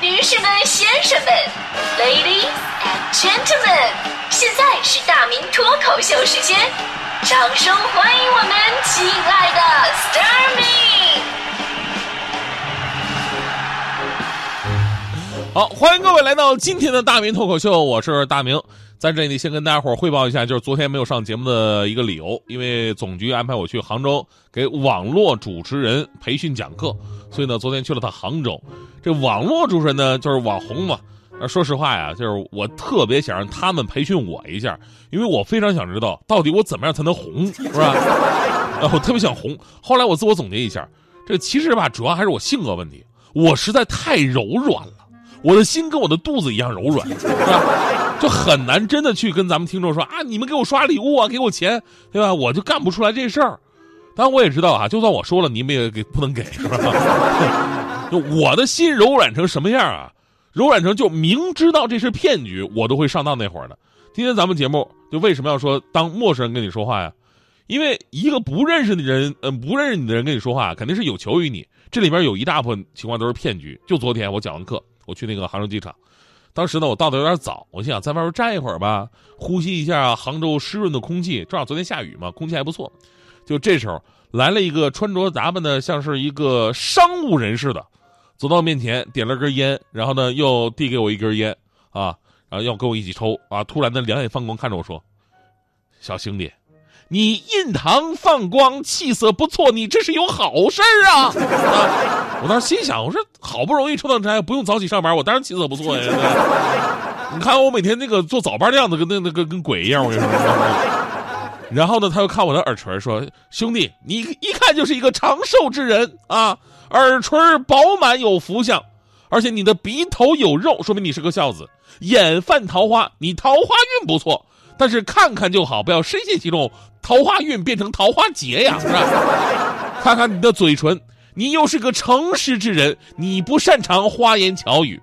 女士们、先生们，Ladies and Gentlemen，现在是大明脱口秀时间，掌声欢迎我们亲爱的 s t a r m y 好，欢迎各位来到今天的大明脱口秀，我是大明。在这里先跟大家伙儿汇报一下，就是昨天没有上节目的一个理由，因为总局安排我去杭州给网络主持人培训讲课，所以呢，昨天去了趟杭州。这网络主持人呢，就是网红嘛。那说实话呀，就是我特别想让他们培训我一下，因为我非常想知道到底我怎么样才能红，是吧？啊，我特别想红。后来我自我总结一下，这其实吧，主要还是我性格问题，我实在太柔软了，我的心跟我的肚子一样柔软，是吧？就很难真的去跟咱们听众说啊，你们给我刷礼物啊，给我钱，对吧？我就干不出来这事儿。当然我也知道啊，就算我说了，你们也给不能给，是吧？就我的心柔软成什么样啊？柔软成就明知道这是骗局，我都会上当那会儿的。今天咱们节目就为什么要说当陌生人跟你说话呀？因为一个不认识的人，嗯，不认识你的人跟你说话，肯定是有求于你。这里面有一大部分情况都是骗局。就昨天我讲完课，我去那个杭州机场。当时呢，我到的有点早，我心想在外边站一会儿吧，呼吸一下杭州湿润的空气。正好昨天下雨嘛，空气还不错。就这时候来了一个穿着打扮的像是一个商务人士的，走到我面前点了根烟，然后呢又递给我一根烟啊，然后要跟我一起抽啊。突然的两眼放光看着我说：“小兄弟，你印堂放光，气色不错，你这是有好事儿啊！”啊 我当时心想，我说好不容易抽到烟，不用早起上班，我当然气色不错呀。你看我每天那个做早班的样子，跟那那个跟鬼一样，我跟你说。然后呢，他又看我的耳垂，说：“兄弟，你一看就是一个长寿之人啊，耳垂饱满有福相，而且你的鼻头有肉，说明你是个孝子，眼泛桃花，你桃花运不错。但是看看就好，不要深陷其中，桃花运变成桃花劫呀，是吧？看看你的嘴唇。”你又是个诚实之人，你不擅长花言巧语，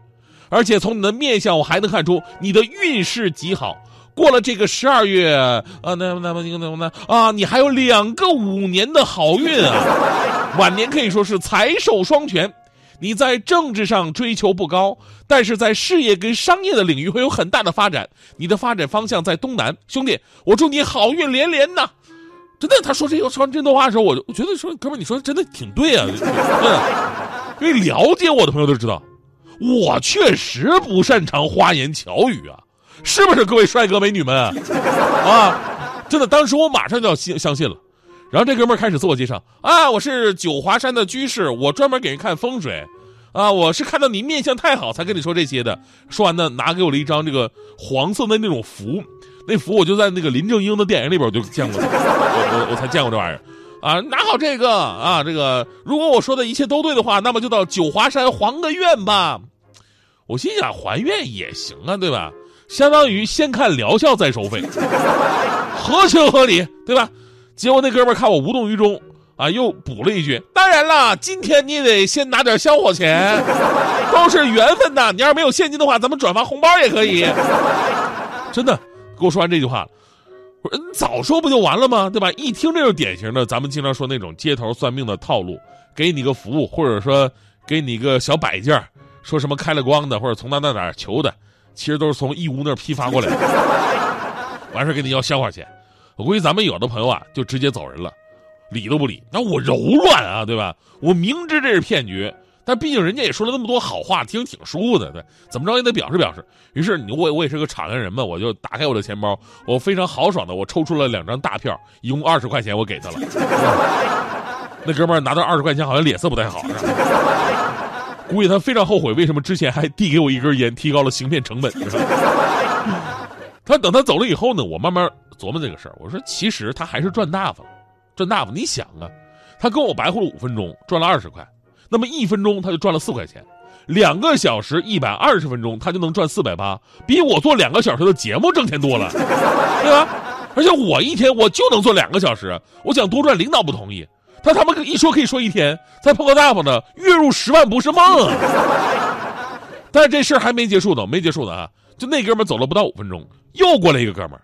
而且从你的面相，我还能看出你的运势极好。过了这个十二月，啊，那那那那那啊，你还有两个五年的好运啊，晚年可以说是财寿双全。你在政治上追求不高，但是在事业跟商业的领域会有很大的发展。你的发展方向在东南，兄弟，我祝你好运连连呐！真的，他说这说这段话的时候，我就我觉得说，哥们，你说的真的挺对啊。因为了解我的朋友都知道，我确实不擅长花言巧语啊，是不是？各位帅哥美女们啊，真的，当时我马上就要相相信了。然后这哥们开始自我介绍啊，我是九华山的居士，我专门给人看风水啊，我是看到你面相太好才跟你说这些的。说完呢，拿给我了一张这个黄色的那种符。那符我就在那个林正英的电影里边我就见过，我我我才见过这玩意儿，啊，拿好这个啊，这个如果我说的一切都对的话，那么就到九华山还个愿吧。我心想还愿也行啊，对吧？相当于先看疗效再收费，合情合理，对吧？结果那哥们看我无动于衷啊，又补了一句：“当然了，今天你得先拿点香火钱，都是缘分呐。你要是没有现金的话，咱们转发红包也可以。”真的。给我说完这句话，我说你早说不就完了吗？对吧？一听这就是典型的咱们经常说那种街头算命的套路，给你个服务，或者说给你个小摆件说什么开了光的，或者从哪哪哪求的，其实都是从义乌那批发过来的。完事给你要香花钱，我估计咱们有的朋友啊，就直接走人了，理都不理。那我柔软啊，对吧？我明知这是骗局。但毕竟人家也说了那么多好话，听挺舒服的，对，怎么着也得表示表示。于是你我我也是个敞亮人嘛，我就打开我的钱包，我非常豪爽的我抽出了两张大票，一共二十块钱，我给他了。那哥们拿到二十块钱，好像脸色不太好，估计他非常后悔，为什么之前还递给我一根烟，提高了行骗成本。他等他走了以后呢，我慢慢琢磨这个事儿，我说其实他还是赚大发了，赚大发。你想啊，他跟我白活了五分钟，赚了二十块。那么一分钟他就赚了四块钱，两个小时一百二十分钟他就能赚四百八，比我做两个小时的节目挣钱多了，对吧？而且我一天我就能做两个小时，我想多赚，领导不同意，他他妈一说可以说一天，再碰个大发呢，月入十万不是梦啊！但是这事儿还没结束呢，没结束呢啊！就那哥们走了不到五分钟，又过来一个哥们，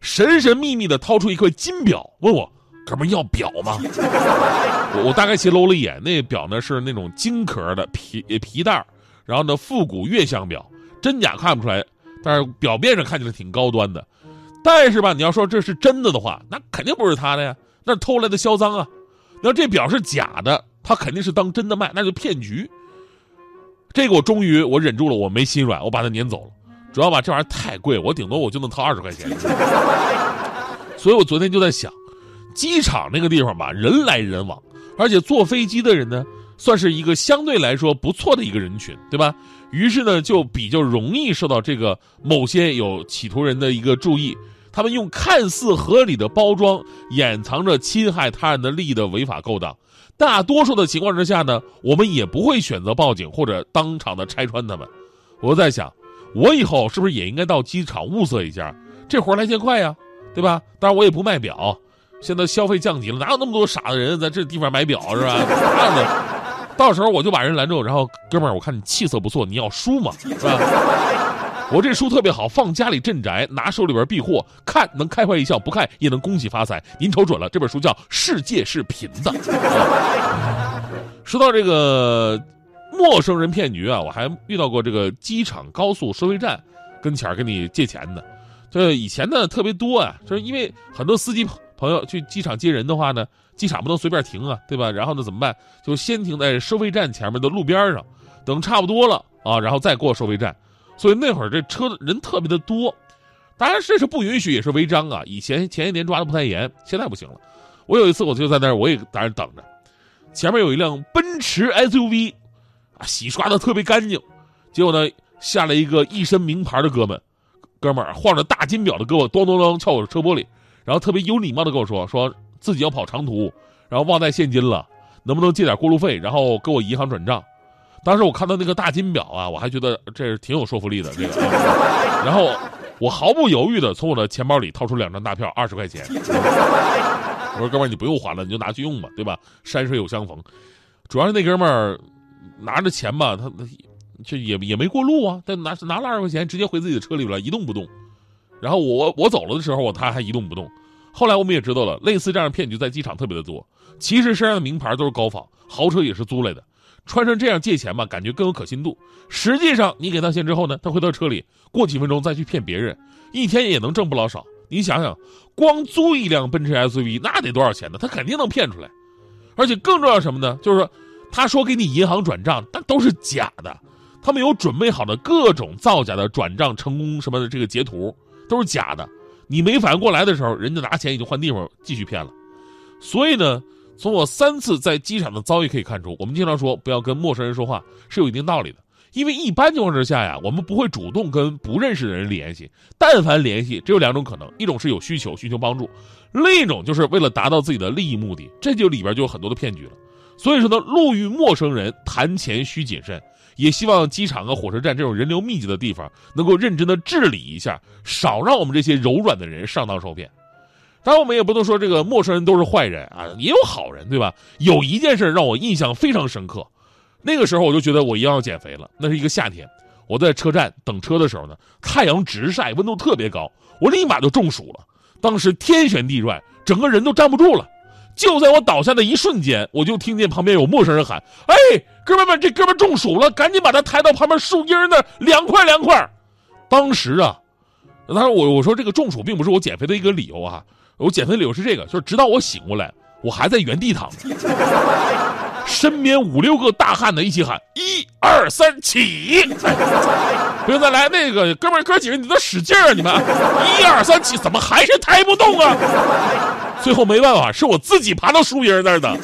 神神秘秘的掏出一块金表，问我。哥们要表吗？我我大概其搂了一眼，那表呢是那种金壳的皮皮带然后呢复古月相表，真假看不出来，但是表面上看起来挺高端的。但是吧，你要说这是真的的话，那肯定不是他的呀，那偷来的销赃啊。要这表是假的，他肯定是当真的卖，那就骗局。这个我终于我忍住了，我没心软，我把它撵走了。主要吧，这玩意儿太贵，我顶多我就能掏二十块钱。所以我昨天就在想，机场那个地方吧，人来人往，而且坐飞机的人呢，算是一个相对来说不错的一个人群，对吧？于是呢，就比较容易受到这个某些有企图人的一个注意。他们用看似合理的包装，掩藏着侵害他人的利益的违法勾当。大多数的情况之下呢，我们也不会选择报警或者当场的拆穿他们。我在想，我以后是不是也应该到机场物色一下？这活来钱快呀，对吧？当然我也不卖表，现在消费降级了，哪有那么多傻的人在这地方买表是吧？样的，到时候我就把人拦住，然后哥们儿，我看你气色不错，你要书吗？是吧？我这书特别好，放家里镇宅，拿手里边避祸，看能开怀一笑，不看也能恭喜发财。您瞅准了，这本书叫《世界是平的》。说到这个陌生人骗局啊，我还遇到过这个机场高速收费站跟前跟你借钱的。这以前呢特别多啊，就是因为很多司机朋友去机场接人的话呢，机场不能随便停啊，对吧？然后呢怎么办？就先停在收费站前面的路边上，等差不多了啊，然后再过收费站。所以那会儿这车人特别的多，当然这是不允许，也是违章啊。以前前些年抓的不太严，现在不行了。我有一次我就在那儿，我也在那儿等着，前面有一辆奔驰 SUV，洗刷的特别干净。结果呢，下来一个一身名牌的哥们，哥们儿晃着大金表的胳膊，咚咚咚敲我的车玻璃，然后特别有礼貌的跟我说，说自己要跑长途，然后忘带现金了，能不能借点过路费，然后给我银行转账。当时我看到那个大金表啊，我还觉得这是挺有说服力的这个，然后我毫不犹豫的从我的钱包里掏出两张大票，二十块钱。我说哥们儿，你不用还了，你就拿去用吧，对吧？山水有相逢。主要是那哥们儿拿着钱吧，他就也也没过路啊，他拿拿了二十块钱，直接回自己的车里了，一动不动。然后我我走了的时候，他还一动不动。后来我们也知道了，类似这样的骗局在机场特别的多。其实身上的名牌都是高仿，豪车也是租来的。穿成这样借钱吧，感觉更有可信度。实际上，你给他钱之后呢，他回到车里，过几分钟再去骗别人，一天也能挣不老少。你想想，光租一辆奔驰 SUV 那得多少钱呢？他肯定能骗出来。而且更重要什么呢？就是说，他说给你银行转账，但都是假的。他们有准备好的各种造假的转账成功什么的这个截图，都是假的。你没反应过来的时候，人家拿钱已经换地方继续骗了。所以呢。从我三次在机场的遭遇可以看出，我们经常说不要跟陌生人说话是有一定道理的。因为一般情况之下呀，我们不会主动跟不认识的人联系，但凡联系，只有两种可能：一种是有需求，寻求帮助；另一种就是为了达到自己的利益目的。这就里边就有很多的骗局了。所以说呢，路遇陌生人谈钱需谨慎，也希望机场和火车站这种人流密集的地方能够认真的治理一下，少让我们这些柔软的人上当受骗。当然，我们也不能说这个陌生人都是坏人啊，也有好人，对吧？有一件事让我印象非常深刻，那个时候我就觉得我一样要减肥了。那是一个夏天，我在车站等车的时候呢，太阳直晒，温度特别高，我立马就中暑了。当时天旋地转，整个人都站不住了。就在我倒下的一瞬间，我就听见旁边有陌生人喊：“哎，哥们们，这哥们中暑了，赶紧把他抬到旁边树荫那儿凉快凉快。”当时啊，他说我我说这个中暑并不是我减肥的一个理由啊。我减肥的理由是这个，就是直到我醒过来，我还在原地躺着，身边五六个大汉的一起喊一二三起，不用再来那个哥们哥几个，你都使劲啊！你们一二三起，怎么还是抬不动啊？最后没办法，是我自己爬到树荫那儿的。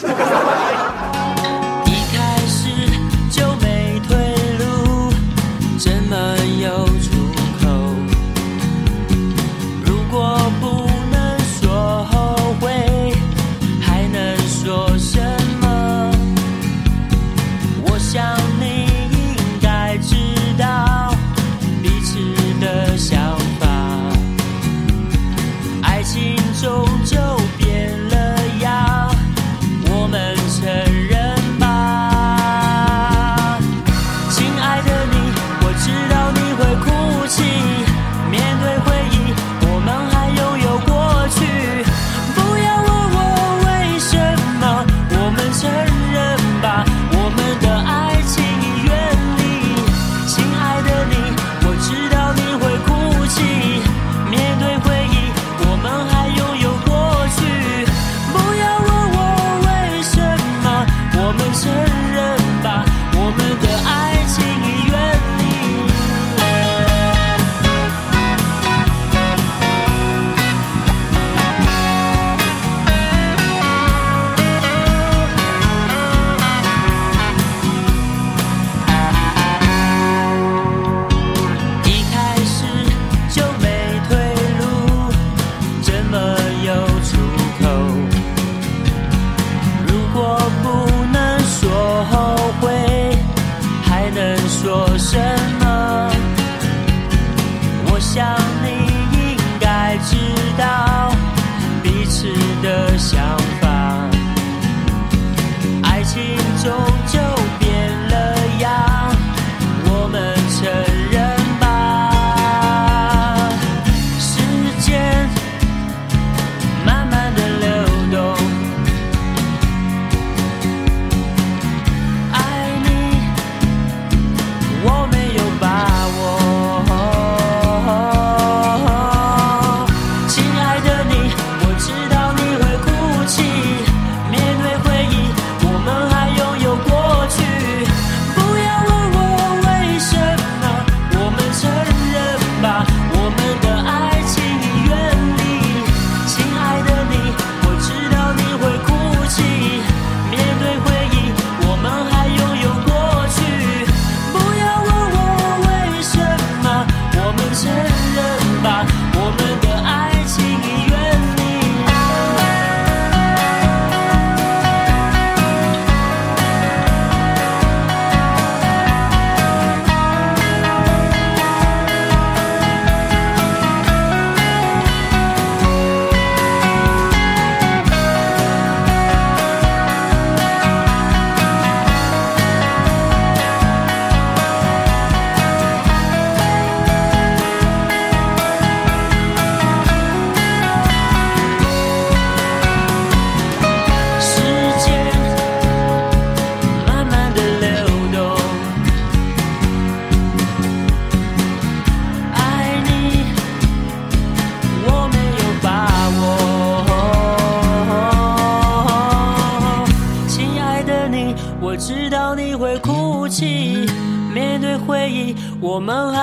我们